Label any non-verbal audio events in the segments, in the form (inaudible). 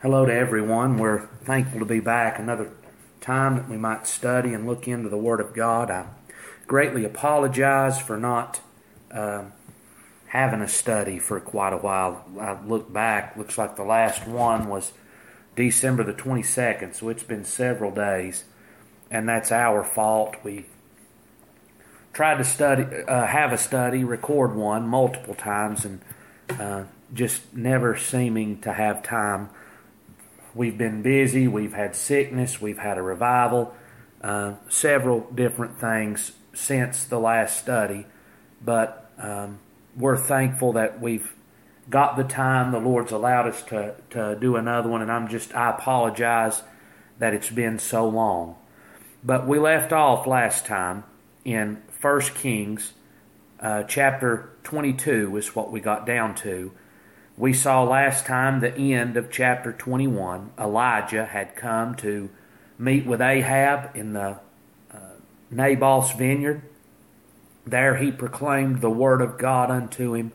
Hello to everyone. We're thankful to be back another time that we might study and look into the Word of God. I greatly apologize for not uh, having a study for quite a while. I look back, looks like the last one was December the 22nd, so it's been several days, and that's our fault. We tried to study, uh, have a study, record one multiple times, and uh, just never seeming to have time we've been busy, we've had sickness, we've had a revival, uh, several different things since the last study, but um, we're thankful that we've got the time. The Lord's allowed us to, to do another one, and I'm just, I apologize that it's been so long. But we left off last time in 1 Kings uh, chapter 22 is what we got down to. We saw last time the end of chapter 21. Elijah had come to meet with Ahab in the uh, Naboth's vineyard. There he proclaimed the word of God unto him,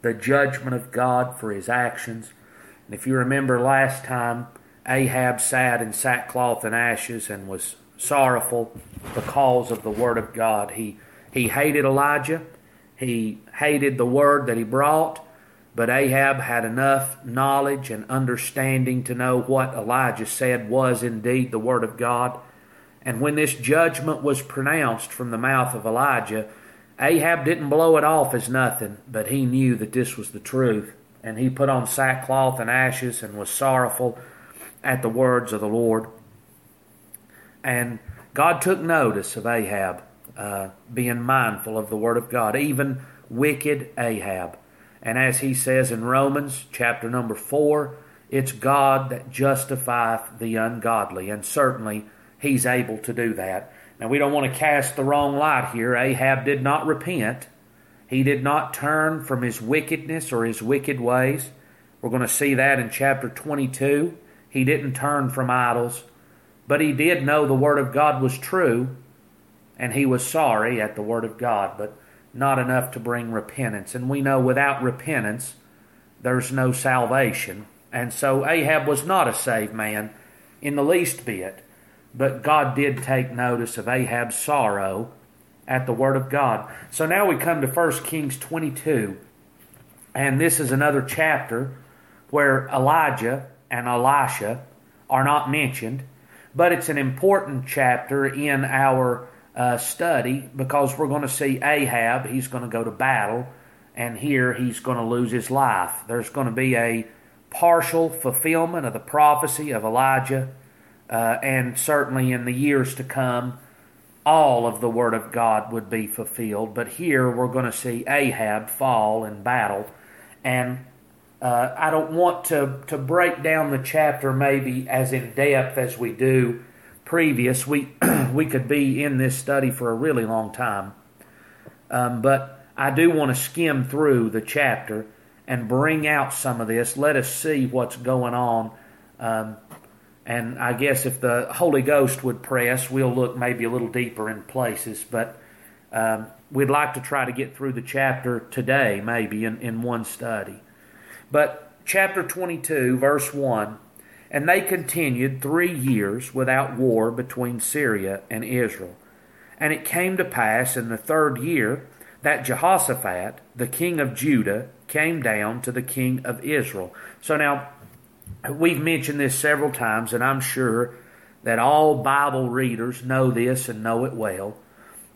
the judgment of God for his actions. And if you remember last time, Ahab sat in sackcloth and ashes and was sorrowful because of the word of God. He, he hated Elijah. He hated the word that he brought. But Ahab had enough knowledge and understanding to know what Elijah said was indeed the Word of God. And when this judgment was pronounced from the mouth of Elijah, Ahab didn't blow it off as nothing, but he knew that this was the truth. And he put on sackcloth and ashes and was sorrowful at the words of the Lord. And God took notice of Ahab uh, being mindful of the Word of God, even wicked Ahab. And as he says in Romans chapter number 4, it's God that justifieth the ungodly. And certainly he's able to do that. Now, we don't want to cast the wrong light here. Ahab did not repent, he did not turn from his wickedness or his wicked ways. We're going to see that in chapter 22. He didn't turn from idols, but he did know the Word of God was true, and he was sorry at the Word of God. But not enough to bring repentance. And we know without repentance, there's no salvation. And so Ahab was not a saved man in the least bit. But God did take notice of Ahab's sorrow at the Word of God. So now we come to 1 Kings 22. And this is another chapter where Elijah and Elisha are not mentioned. But it's an important chapter in our uh, study because we're going to see Ahab, he's going to go to battle, and here he's going to lose his life. There's going to be a partial fulfillment of the prophecy of Elijah, uh, and certainly in the years to come, all of the Word of God would be fulfilled. But here we're going to see Ahab fall in battle, and uh, I don't want to, to break down the chapter maybe as in depth as we do previous, we (clears throat) we could be in this study for a really long time. Um, but I do want to skim through the chapter and bring out some of this. Let us see what's going on. Um, and I guess if the Holy Ghost would press, we'll look maybe a little deeper in places. But um, we'd like to try to get through the chapter today, maybe in, in one study. But chapter 22, verse 1 and they continued three years without war between Syria and Israel. And it came to pass in the third year that Jehoshaphat, the king of Judah, came down to the king of Israel. So now, we've mentioned this several times, and I'm sure that all Bible readers know this and know it well.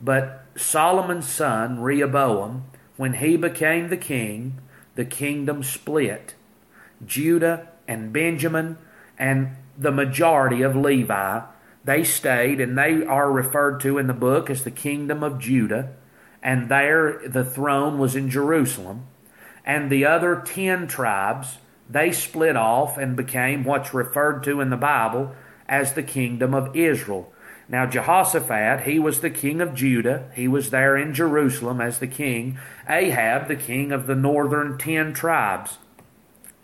But Solomon's son, Rehoboam, when he became the king, the kingdom split. Judah and Benjamin and the majority of Levi, they stayed, and they are referred to in the book as the kingdom of Judah, and there the throne was in Jerusalem. And the other ten tribes, they split off and became what's referred to in the Bible as the kingdom of Israel. Now, Jehoshaphat, he was the king of Judah. He was there in Jerusalem as the king. Ahab, the king of the northern ten tribes.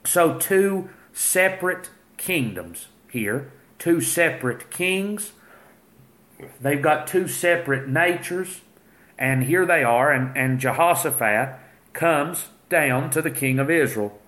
So, two separate kingdoms here, two separate kings. They've got two separate natures, and here they are, and, and Jehoshaphat comes down to the king of Israel.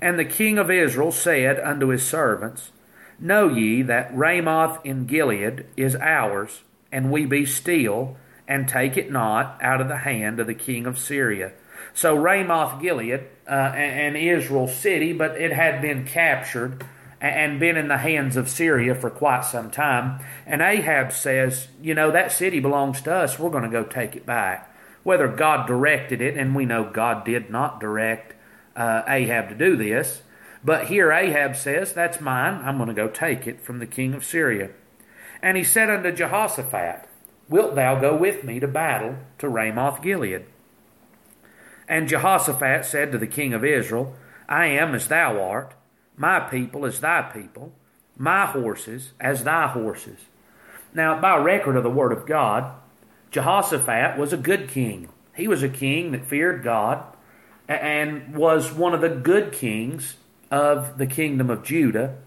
And the king of Israel said unto his servants, Know ye that Ramoth in Gilead is ours, and we be still, and take it not out of the hand of the king of Syria. So Ramoth Gilead, uh, an Israel city, but it had been captured and been in the hands of Syria for quite some time. And Ahab says, You know, that city belongs to us. We're going to go take it back. Whether God directed it, and we know God did not direct uh, Ahab to do this, but here Ahab says, That's mine. I'm going to go take it from the king of Syria. And he said unto Jehoshaphat, Wilt thou go with me to battle to Ramoth Gilead? And Jehoshaphat said to the king of Israel, I am as thou art my people as thy people, my horses as thy horses. Now, by record of the Word of God, Jehoshaphat was a good king. He was a king that feared God and was one of the good kings of the kingdom of Judah.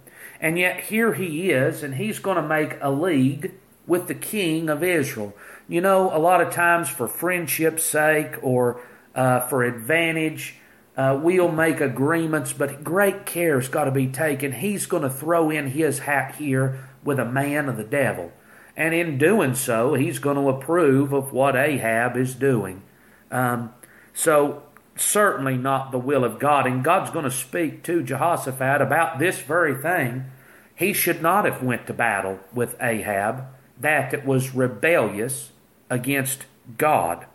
And yet here he is, and he's going to make a league with the king of Israel. You know, a lot of times for friendship's sake or uh, for advantage, uh, we'll make agreements, but great care's got to be taken. He's going to throw in his hat here with a man of the devil. And in doing so, he's going to approve of what Ahab is doing. Um, so, certainly not the will of God. And God's going to speak to Jehoshaphat about this very thing. He should not have went to battle with Ahab, that it was rebellious against God.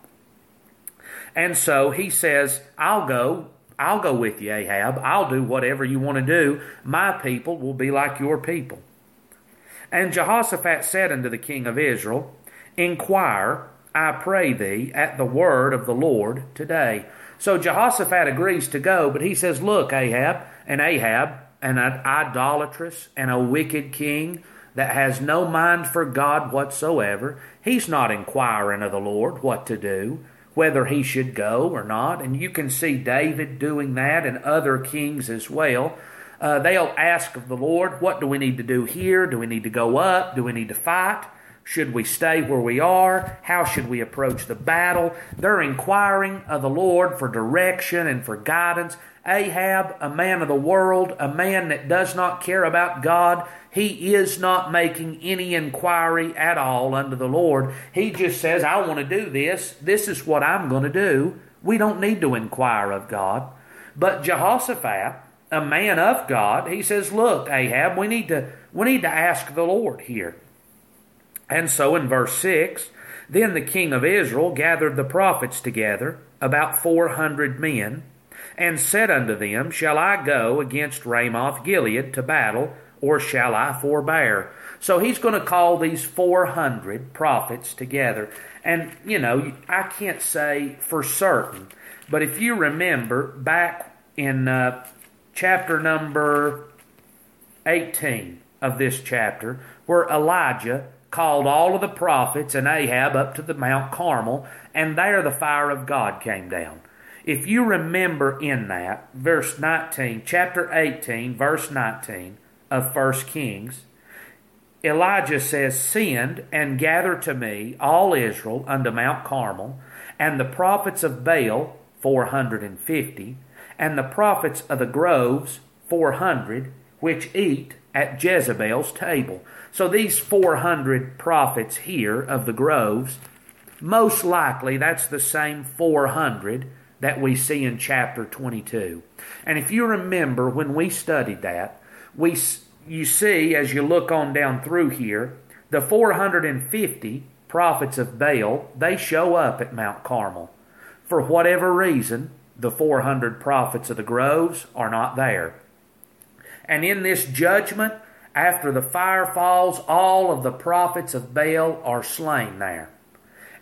And so he says, I'll go. I'll go with you, Ahab. I'll do whatever you want to do. My people will be like your people. And Jehoshaphat said unto the king of Israel, Inquire, I pray thee, at the word of the Lord today. So Jehoshaphat agrees to go, but he says, Look, Ahab, and Ahab, an idolatrous and a wicked king that has no mind for God whatsoever, he's not inquiring of the Lord what to do whether he should go or not. And you can see David doing that and other kings as well. Uh, they'll ask of the Lord, What do we need to do here? Do we need to go up? Do we need to fight? Should we stay where we are? How should we approach the battle? They're inquiring of the Lord for direction and for guidance. Ahab, a man of the world, a man that does not care about God, he is not making any inquiry at all unto the Lord. He just says, I want to do this. This is what I'm going to do. We don't need to inquire of God. But Jehoshaphat, a man of God, he says, Look, Ahab, we need to we need to ask the Lord here. And so in verse 6, then the king of Israel gathered the prophets together, about four hundred men, and said unto them, Shall I go against Ramoth Gilead to battle, or shall I forbear? So he's going to call these 400 prophets together. And, you know, I can't say for certain, but if you remember back in uh, chapter number 18 of this chapter, where Elijah called all of the prophets and Ahab up to the Mount Carmel, and there the fire of God came down. If you remember in that, verse 19, chapter 18, verse 19 of 1 Kings, Elijah says, Send and gather to me all Israel unto Mount Carmel, and the prophets of Baal, 450, and the prophets of the groves, 400, which eat at Jezebel's table. So these 400 prophets here of the groves, most likely that's the same 400 that we see in chapter 22. And if you remember when we studied that, we you see as you look on down through here, the 450 prophets of Baal, they show up at Mount Carmel. For whatever reason, the 400 prophets of the groves are not there. And in this judgment, after the fire falls, all of the prophets of Baal are slain there.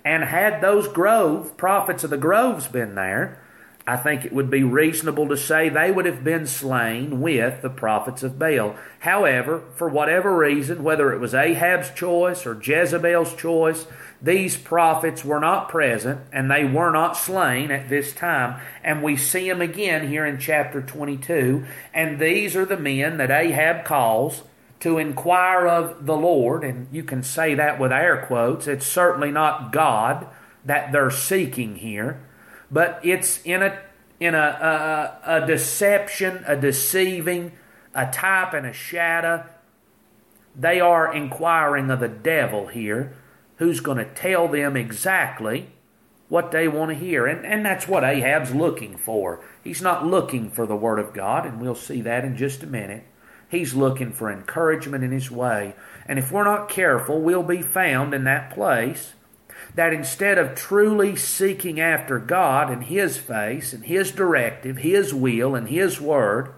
And had those grove prophets of the groves been there, I think it would be reasonable to say they would have been slain with the prophets of Baal. However, for whatever reason, whether it was Ahab's choice or Jezebel's choice, these prophets were not present and they were not slain at this time. And we see them again here in chapter 22. And these are the men that Ahab calls to inquire of the Lord, and you can say that with air quotes. It's certainly not God that they're seeking here, but it's in a in a, a, a deception, a deceiving, a type and a shadow. They are inquiring of the devil here, who's going to tell them exactly what they want to hear. And, and that's what Ahab's looking for. He's not looking for the Word of God, and we'll see that in just a minute. He's looking for encouragement in his way. And if we're not careful, we'll be found in that place that instead of truly seeking after God and His face and His directive, His will and His word,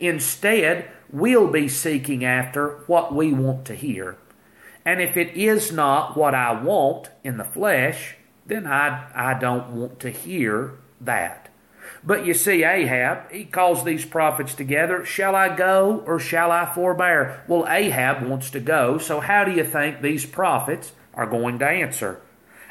instead we'll be seeking after what we want to hear. And if it is not what I want in the flesh, then I, I don't want to hear that. But you see, Ahab, he calls these prophets together. Shall I go or shall I forbear? Well, Ahab wants to go, so how do you think these prophets are going to answer?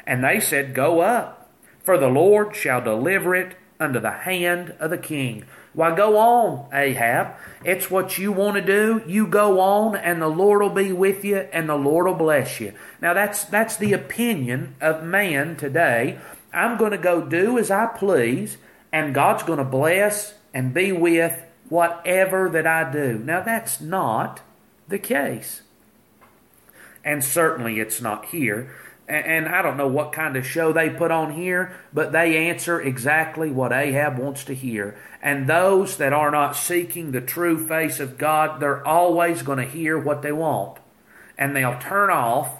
And they said, Go up, for the Lord shall deliver it unto the hand of the king. Why, go on, Ahab. It's what you want to do. You go on, and the Lord will be with you, and the Lord will bless you. Now, that's, that's the opinion of man today. I'm going to go do as I please, and God's going to bless and be with whatever that I do. Now, that's not the case. And certainly it's not here and I don't know what kind of show they put on here, but they answer exactly what Ahab wants to hear. And those that are not seeking the true face of God, they're always going to hear what they want. And they'll turn off,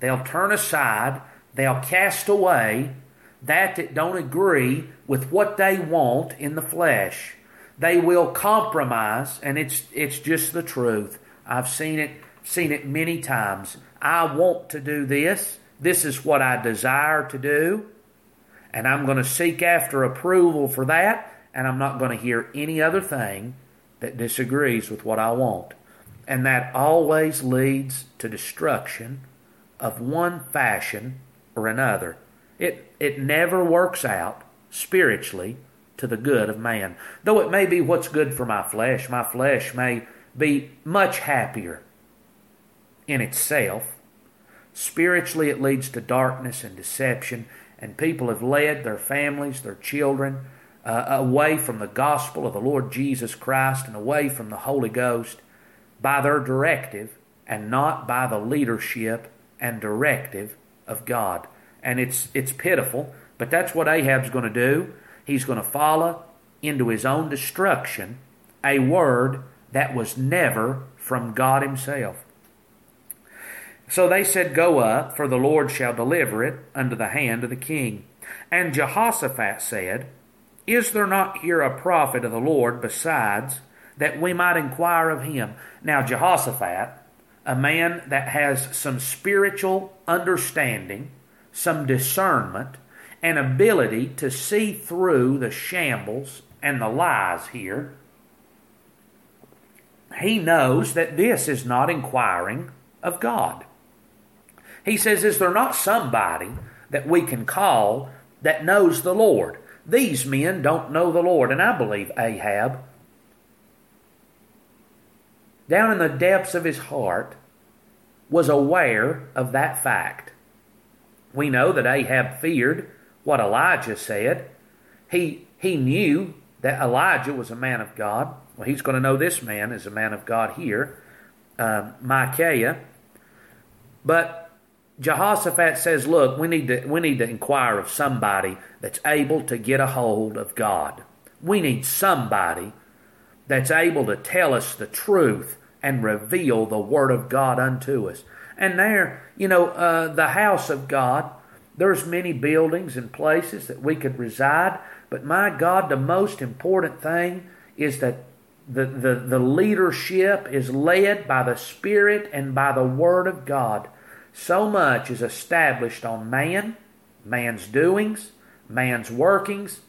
they'll turn aside, they'll cast away that that don't agree with what they want in the flesh. They will compromise, and it's it's just the truth. I've seen it seen it many times. I want to do this this is what I desire to do, and I'm going to seek after approval for that, and I'm not going to hear any other thing that disagrees with what I want. And that always leads to destruction of one fashion or another. It, it never works out spiritually to the good of man. Though it may be what's good for my flesh, my flesh may be much happier in itself Spiritually, it leads to darkness and deception, and people have led their families, their children, uh, away from the gospel of the Lord Jesus Christ and away from the Holy Ghost by their directive and not by the leadership and directive of God. And it's, it's pitiful, but that's what Ahab's going to do. He's going to follow into his own destruction a word that was never from God Himself. So they said, Go up, for the Lord shall deliver it unto the hand of the king. And Jehoshaphat said, Is there not here a prophet of the Lord besides, that we might inquire of him? Now, Jehoshaphat, a man that has some spiritual understanding, some discernment, and ability to see through the shambles and the lies here, he knows that this is not inquiring of God. He says, Is there not somebody that we can call that knows the Lord? These men don't know the Lord. And I believe Ahab, down in the depths of his heart, was aware of that fact. We know that Ahab feared what Elijah said. He, he knew that Elijah was a man of God. Well, he's going to know this man is a man of God here, uh, Micaiah. But Jehoshaphat says, Look, we need, to, we need to inquire of somebody that's able to get a hold of God. We need somebody that's able to tell us the truth and reveal the Word of God unto us. And there, you know, uh, the house of God, there's many buildings and places that we could reside, but my God, the most important thing is that the, the, the leadership is led by the Spirit and by the Word of God. So much is established on man, man's doings, man's workings,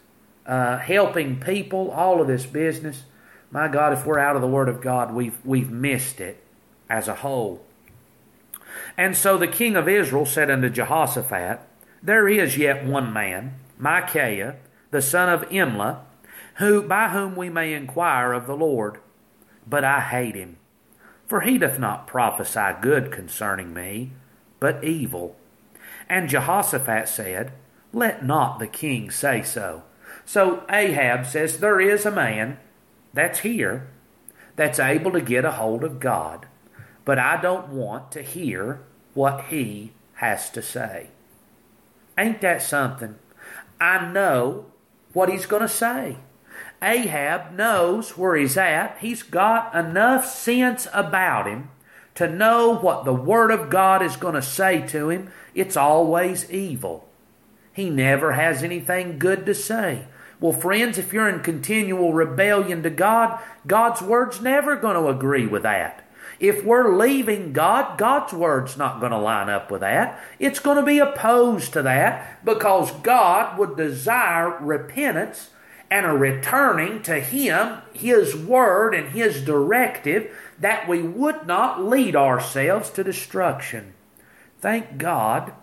uh, helping people, all of this business. My God, if we're out of the Word of God, we've, we've missed it as a whole. And so the king of Israel said unto Jehoshaphat, There is yet one man, Micaiah, the son of Imlah, who, by whom we may inquire of the Lord. But I hate him, for he doth not prophesy good concerning me, but evil. And Jehoshaphat said, Let not the king say so. So Ahab says, There is a man that's here that's able to get a hold of God, but I don't want to hear what he has to say. Ain't that something? I know what he's going to say. Ahab knows where he's at. He's got enough sense about him to know what the Word of God is going to say to him. It's always evil. He never has anything good to say. Well, friends, if you're in continual rebellion to God, God's Word's never going to agree with that. If we're leaving God, God's Word's not going to line up with that. It's going to be opposed to that because God would desire repentance and a returning to Him, His Word, and His directive that we would not lead ourselves to destruction. Thank God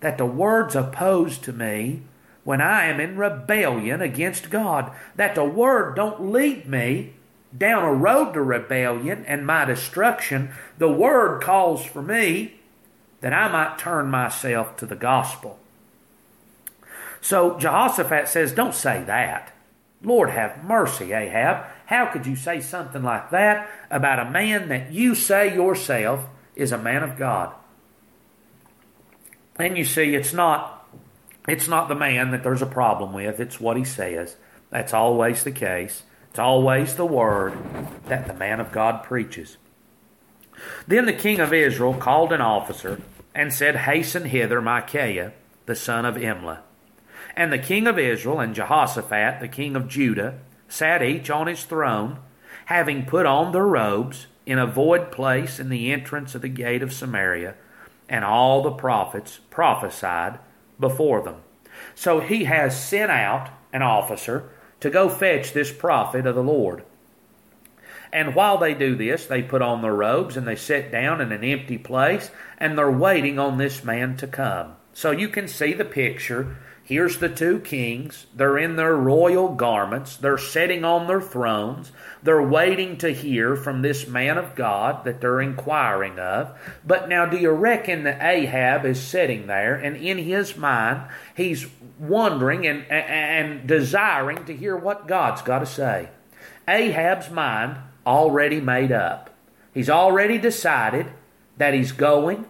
that the Word's opposed to me when I am in rebellion against God, that the Word don't lead me down a road to rebellion and my destruction. The Word calls for me that I might turn myself to the gospel. So Jehoshaphat says, Don't say that. Lord have mercy, Ahab. How could you say something like that about a man that you say yourself is a man of God? And you see, it's not it's not the man that there's a problem with, it's what he says. That's always the case. It's always the word that the man of God preaches. Then the king of Israel called an officer and said, Hasten hither Micaiah, the son of Imlah. And the king of Israel and Jehoshaphat, the king of Judah, sat each on his throne, having put on their robes, in a void place in the entrance of the gate of Samaria, and all the prophets prophesied before them. So he has sent out an officer to go fetch this prophet of the Lord. And while they do this, they put on their robes and they sit down in an empty place and they're waiting on this man to come. So you can see the picture Here's the two kings. They're in their royal garments. They're sitting on their thrones. They're waiting to hear from this man of God that they're inquiring of. But now, do you reckon that Ahab is sitting there and in his mind he's wondering and, and desiring to hear what God's got to say? Ahab's mind already made up. He's already decided that he's going,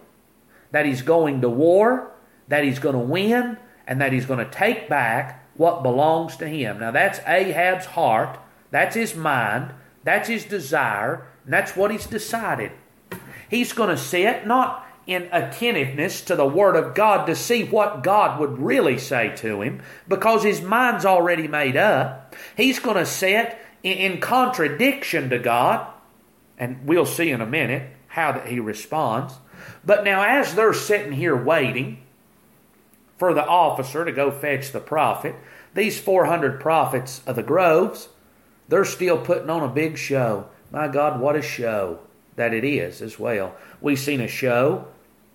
that he's going to war, that he's going to win and that he's going to take back what belongs to him. Now, that's Ahab's heart, that's his mind, that's his desire, and that's what he's decided. He's going to sit not in attentiveness to the Word of God to see what God would really say to him because his mind's already made up. He's going to sit in contradiction to God, and we'll see in a minute how that he responds. But now, as they're sitting here waiting, for the officer to go fetch the prophet. These 400 prophets of the groves, they're still putting on a big show. My God, what a show that it is as well. We've seen a show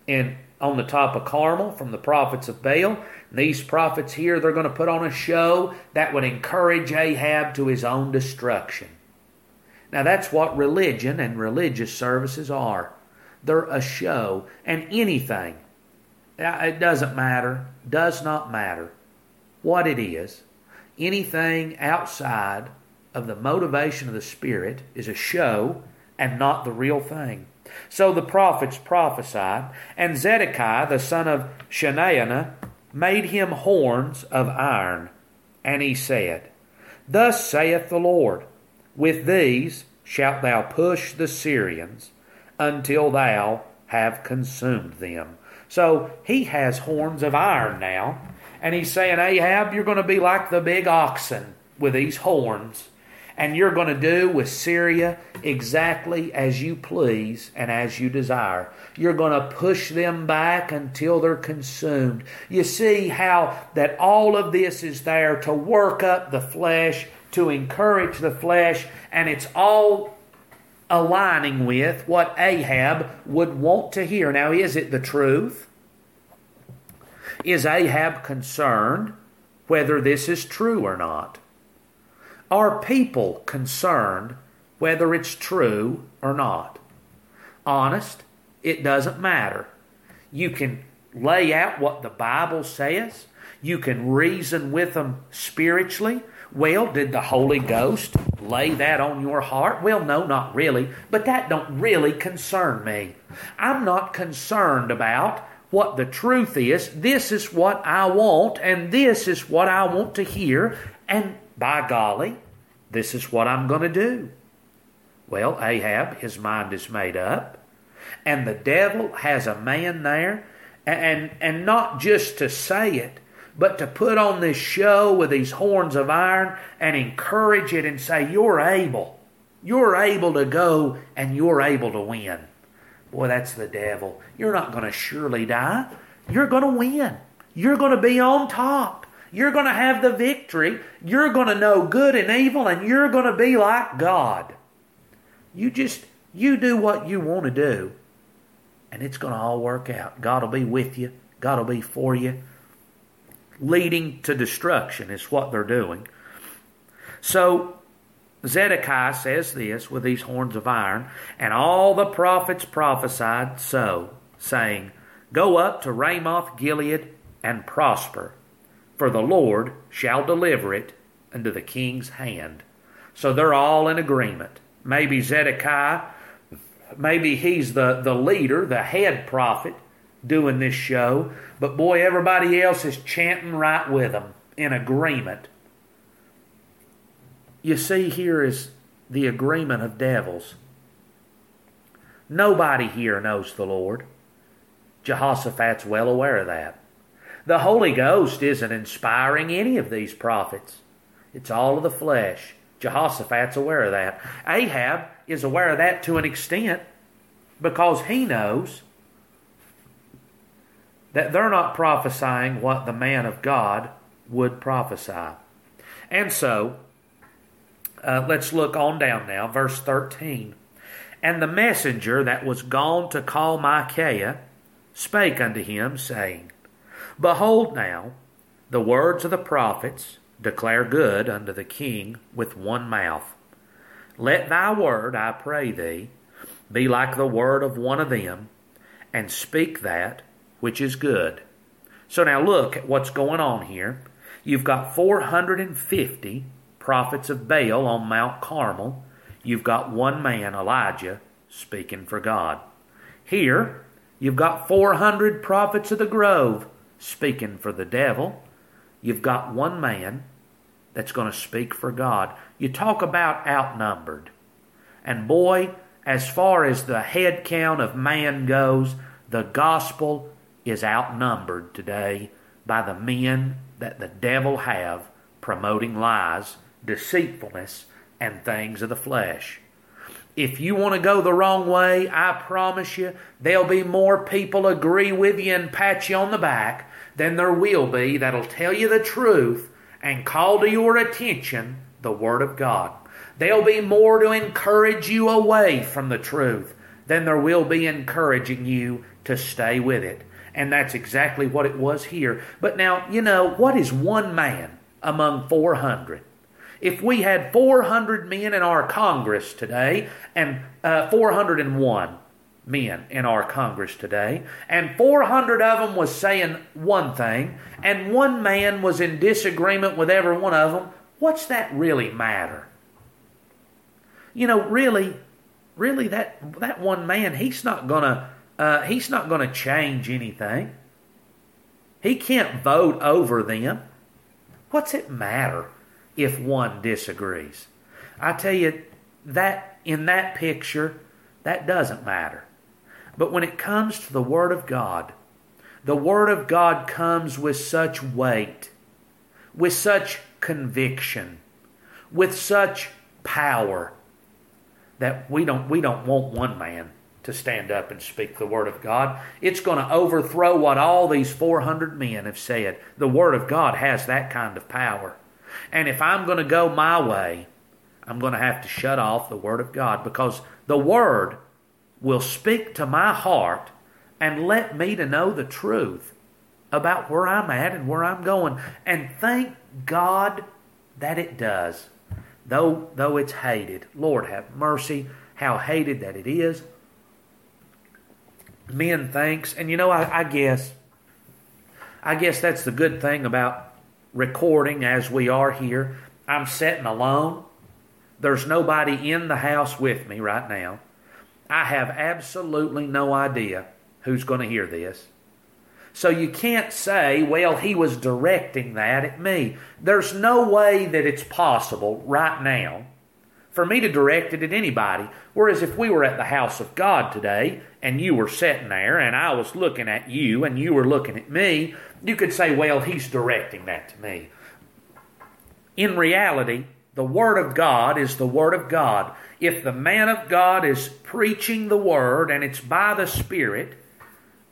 in on the top of Carmel from the prophets of Baal. These prophets here, they're going to put on a show that would encourage Ahab to his own destruction. Now, that's what religion and religious services are. They're a show, and anything it doesn't matter, does not matter what it is. Anything outside of the motivation of the Spirit is a show and not the real thing. So the prophets prophesied, and Zedekiah the son of Chenaanah made him horns of iron. And he said, Thus saith the Lord, With these shalt thou push the Syrians until thou have consumed them. So he has horns of iron now. And he's saying, Ahab, you're going to be like the big oxen with these horns. And you're going to do with Syria exactly as you please and as you desire. You're going to push them back until they're consumed. You see how that all of this is there to work up the flesh, to encourage the flesh, and it's all aligning with what Ahab would want to hear. Now, is it the truth? Is Ahab concerned whether this is true or not? Are people concerned whether it's true or not? Honest, it doesn't matter. You can lay out what the Bible says. You can reason with them spiritually. Well, did the Holy Ghost lay that on your heart? Well, no, not really, but that don't really concern me. I'm not concerned about what the truth is. This is what I want, and this is what I want to hear, and by golly, this is what I'm going to do. Well, Ahab, his mind is made up, and the devil has a man there, and, and not just to say it, but to put on this show with these horns of iron and encourage it and say, You're able. You're able to go and you're able to win. Boy, that's the devil. You're not going to surely die. You're going to win. You're going to be on top. You're going to have the victory. You're going to know good and evil, and you're going to be like God. You just, you do what you want to do, and it's going to all work out. God will be with you, God will be for you. Leading to destruction is what they're doing. So, Zedekiah says this with these horns of iron, and all the prophets prophesied so, saying, Go up to Ramoth Gilead and prosper, for the Lord shall deliver it into the king's hand. So they're all in agreement. Maybe Zedekiah, maybe he's the, the leader, the head prophet doing this show, but boy, everybody else is chanting right with them in agreement you see here is the agreement of devils. Nobody here knows the Lord. Jehoshaphat's well aware of that. The Holy Ghost isn't inspiring any of these prophets. It's all of the flesh. Jehoshaphat's aware of that. Ahab is aware of that to an extent because he knows that they're not prophesying what the man of God would prophesy. And so, uh, let's look on down now, verse 13. And the messenger that was gone to call Micaiah spake unto him, saying, Behold now, the words of the prophets declare good unto the king with one mouth. Let thy word, I pray thee, be like the word of one of them, and speak that which is good. So now look at what's going on here. You've got 450 prophets of Baal on Mount Carmel, you've got one man, Elijah, speaking for God. Here, you've got 400 prophets of the grove speaking for the devil. You've got one man that's going to speak for God. You talk about outnumbered. And boy, as far as the head count of man goes, the gospel is outnumbered today by the men that the devil have promoting lies deceitfulness, and things of the flesh. If you want to go the wrong way, I promise you, there'll be more people agree with you and pat you on the back than there will be that'll tell you the truth and call to your attention the Word of God. There'll be more to encourage you away from the truth than there will be encouraging you to stay with it. And that's exactly what it was here. But now, you know, what is one man among 400? If we had 400 men in our Congress today and uh, 401 men in our Congress today, and 400 of them was saying one thing, and one man was in disagreement with every one of them, what's that really matter? You know, really, really, that that one man, he's not gonna uh, he's not gonna change anything. He can't vote over them. What's it matter? if one disagrees. I tell you, that in that picture, that doesn't matter. But when it comes to the Word of God, the Word of God comes with such weight, with such conviction, with such power that we don't we don't want one man to stand up and speak the word of God. It's going to overthrow what all these 400 men have said. The word of God has that kind of power. And if I'm going to go my way, I'm going to have to shut off the Word of God because the Word will speak to my heart and let me to know the truth about where I'm at and where I'm going. And thank God that it does. Though though it's hated. Lord have mercy, how hated that it is. Men thinks, and you know, I, I guess I guess that's the good thing about recording as we are here. I'm sitting alone. There's nobody in the house with me right now. I have absolutely no idea who's going to hear this. So you can't say, well, he was directing that at me. There's no way that it's possible right now for me to direct it at anybody. Whereas if we were at the house of God today and you were sitting there and I was looking at you and you were looking at me, you could say, well, he's directing that to me. In reality, the Word of God is the Word of God. If the man of God is preaching the Word and it's by the Spirit,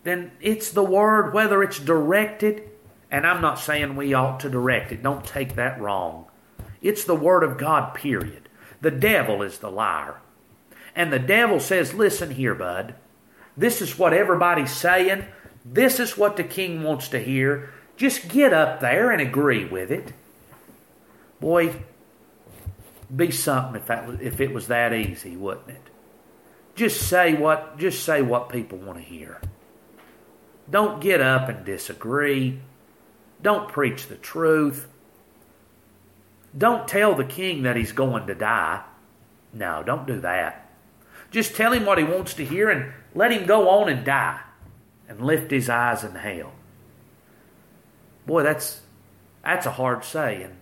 then it's the Word, whether it's directed, and I'm not saying we ought to direct it, don't take that wrong. It's the Word of God, period. The devil is the liar. And the devil says, Listen here, bud. This is what everybody's saying. This is what the king wants to hear. Just get up there and agree with it. Boy, be something if that if it was that easy, wouldn't it? Just say what just say what people want to hear. Don't get up and disagree. Don't preach the truth. Don't tell the king that he's going to die. No, don't do that. Just tell him what he wants to hear and let him go on and die and lift his eyes in hell. Boy, that's that's a hard saying.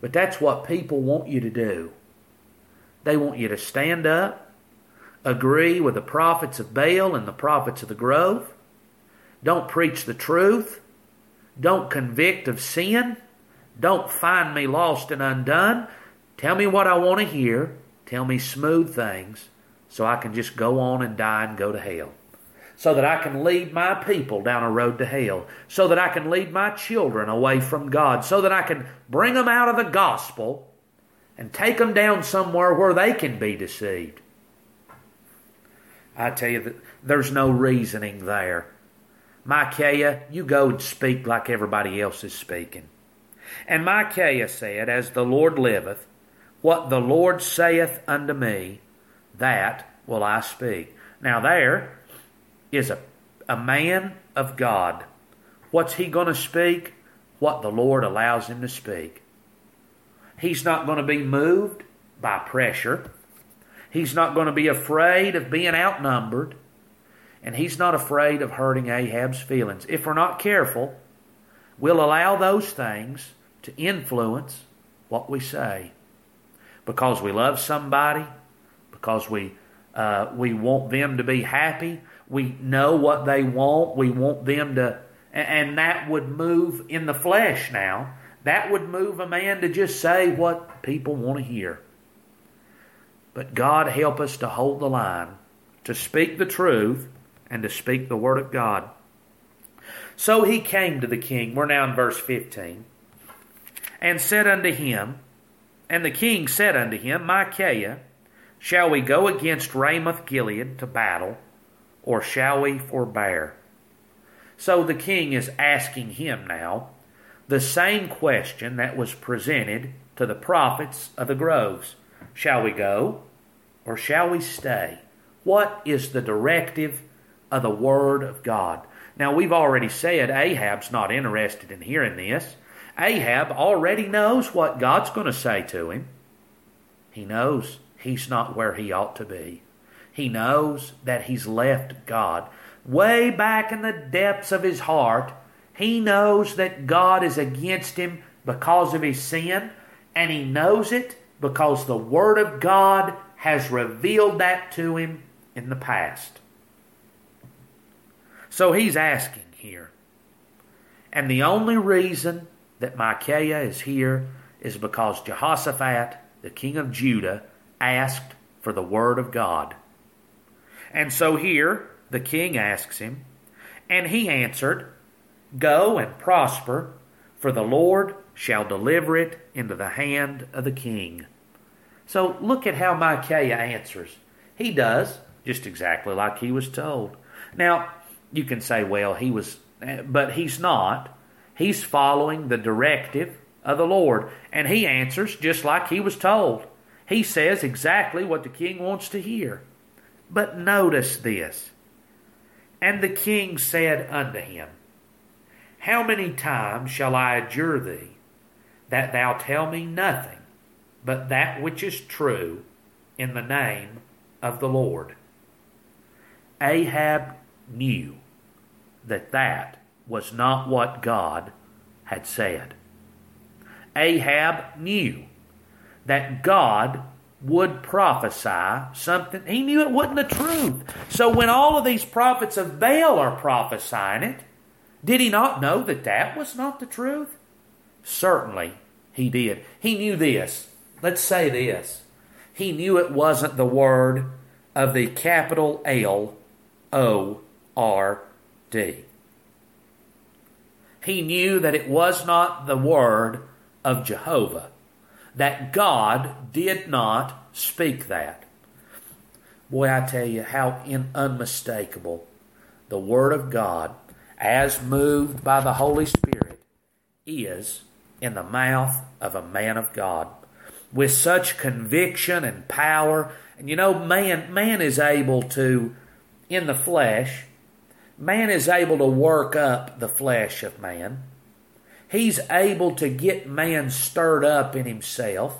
But that's what people want you to do. They want you to stand up, agree with the prophets of Baal and the prophets of the grove. Don't preach the truth. Don't convict of sin. Don't find me lost and undone. Tell me what I want to hear. Tell me smooth things so I can just go on and die and go to hell so that I can lead my people down a road to hell, so that I can lead my children away from God, so that I can bring them out of the gospel and take them down somewhere where they can be deceived. I tell you that there's no reasoning there. Micaiah, you go and speak like everybody else is speaking. And Micaiah said, As the Lord liveth, what the Lord saith unto me, that will I speak. Now, there, is a, a man of God. What's he going to speak? What the Lord allows him to speak. He's not going to be moved by pressure. He's not going to be afraid of being outnumbered. And he's not afraid of hurting Ahab's feelings. If we're not careful, we'll allow those things to influence what we say. Because we love somebody, because we, uh, we want them to be happy, we know what they want. We want them to, and that would move in the flesh now. That would move a man to just say what people want to hear. But God help us to hold the line, to speak the truth, and to speak the word of God. So he came to the king. We're now in verse 15. And said unto him, And the king said unto him, Micaiah, shall we go against Ramoth Gilead to battle? or shall we forbear? So the king is asking him now the same question that was presented to the prophets of the groves Shall we go or shall we stay? What is the directive of the Word of God? Now, we've already said Ahab's not interested in hearing this. Ahab already knows what God's going to say to him. He knows he's not where he ought to be. He knows that he's left God. Way back in the depths of his heart, he knows that God is against him because of his sin, and he knows it because the Word of God has revealed that to him in the past. So he's asking here. And the only reason that Micaiah is here is because Jehoshaphat, the king of Judah, asked for the Word of God. And so here the king asks him, and he answered, Go and prosper, for the Lord shall deliver it into the hand of the king. So look at how Micaiah answers. He does just exactly like he was told. Now, you can say, well, he was, but he's not. He's following the directive of the Lord, and he answers just like he was told. He says exactly what the king wants to hear. But notice this. And the king said unto him, How many times shall I adjure thee that thou tell me nothing but that which is true in the name of the Lord? Ahab knew that that was not what God had said. Ahab knew that God would prophesy something. He knew it wasn't the truth. So when all of these prophets of Baal are prophesying it, did he not know that that was not the truth? Certainly he did. He knew this. Let's say this. He knew it wasn't the word of the capital L O R D. He knew that it was not the word of Jehovah, that God did not speak that. Boy, I tell you how in unmistakable the Word of God, as moved by the Holy Spirit, is in the mouth of a man of God with such conviction and power. And you know, man, man is able to, in the flesh, man is able to work up the flesh of man. He's able to get man stirred up in himself.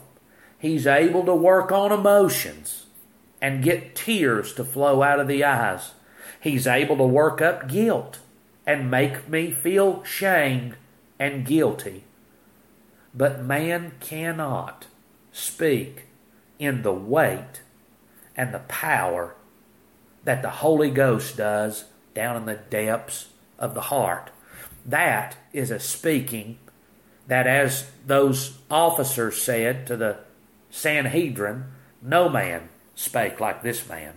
He's able to work on emotions and get tears to flow out of the eyes. He's able to work up guilt and make me feel shamed and guilty. But man cannot speak in the weight and the power that the Holy Ghost does down in the depths of the heart. That is a speaking that, as those officers said to the Sanhedrin, no man spake like this man.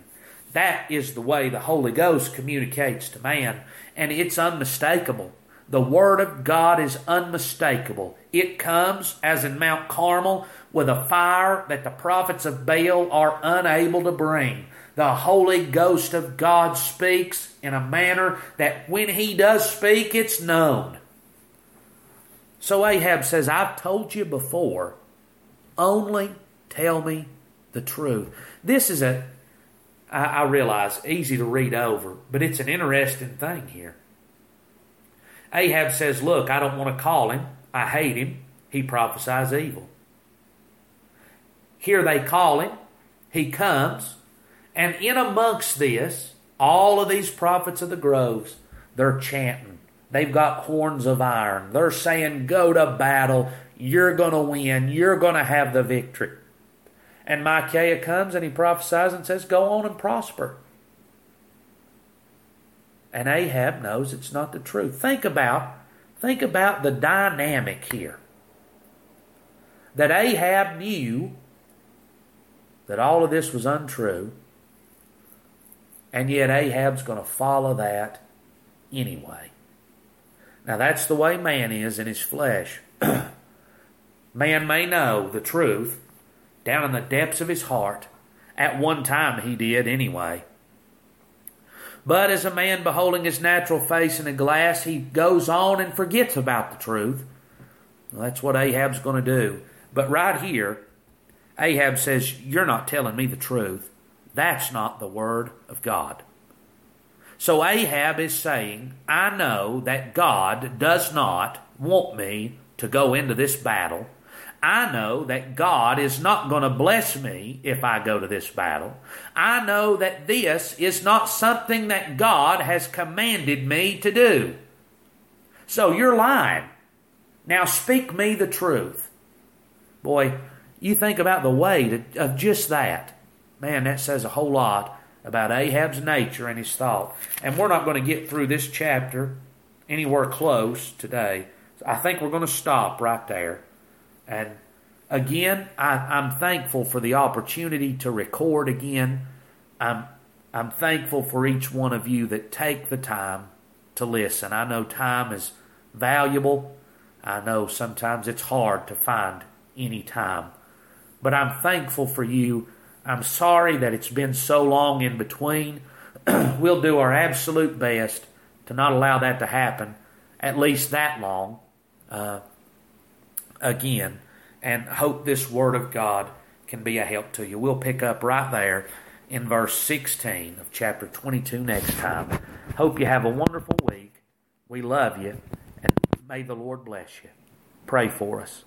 That is the way the Holy Ghost communicates to man, and it's unmistakable. The Word of God is unmistakable. It comes, as in Mount Carmel, with a fire that the prophets of Baal are unable to bring. The Holy Ghost of God speaks in a manner that when He does speak, it's known. So Ahab says, I've told you before, only tell me the truth. This is a, I, I realize, easy to read over, but it's an interesting thing here. Ahab says, Look, I don't want to call him. I hate him. He prophesies evil. Here they call him. He comes. And in amongst this, all of these prophets of the groves, they're chanting. They've got horns of iron. They're saying, Go to battle. You're going to win. You're going to have the victory. And Micaiah comes and he prophesies and says, Go on and prosper. And Ahab knows it's not the truth. Think about, think about the dynamic here. That Ahab knew that all of this was untrue and yet Ahab's going to follow that anyway. Now that's the way man is in his flesh. (clears throat) man may know the truth down in the depths of his heart. At one time he did anyway. But as a man beholding his natural face in a glass, he goes on and forgets about the truth. Well, that's what Ahab's going to do. But right here, Ahab says, You're not telling me the truth. That's not the Word of God. So Ahab is saying, I know that God does not want me to go into this battle. I know that God is not going to bless me if I go to this battle. I know that this is not something that God has commanded me to do. So you're lying. Now speak me the truth. Boy, you think about the weight of just that. Man, that says a whole lot about Ahab's nature and his thought. And we're not going to get through this chapter anywhere close today. I think we're going to stop right there. And again, I, am thankful for the opportunity to record again. I'm, I'm thankful for each one of you that take the time to listen. I know time is valuable. I know sometimes it's hard to find any time. But I'm thankful for you I'm sorry that it's been so long in between. (clears throat) we'll do our absolute best to not allow that to happen, at least that long, uh, again, and hope this Word of God can be a help to you. We'll pick up right there in verse 16 of chapter 22 next time. Hope you have a wonderful week. We love you, and May the Lord bless you. Pray for us.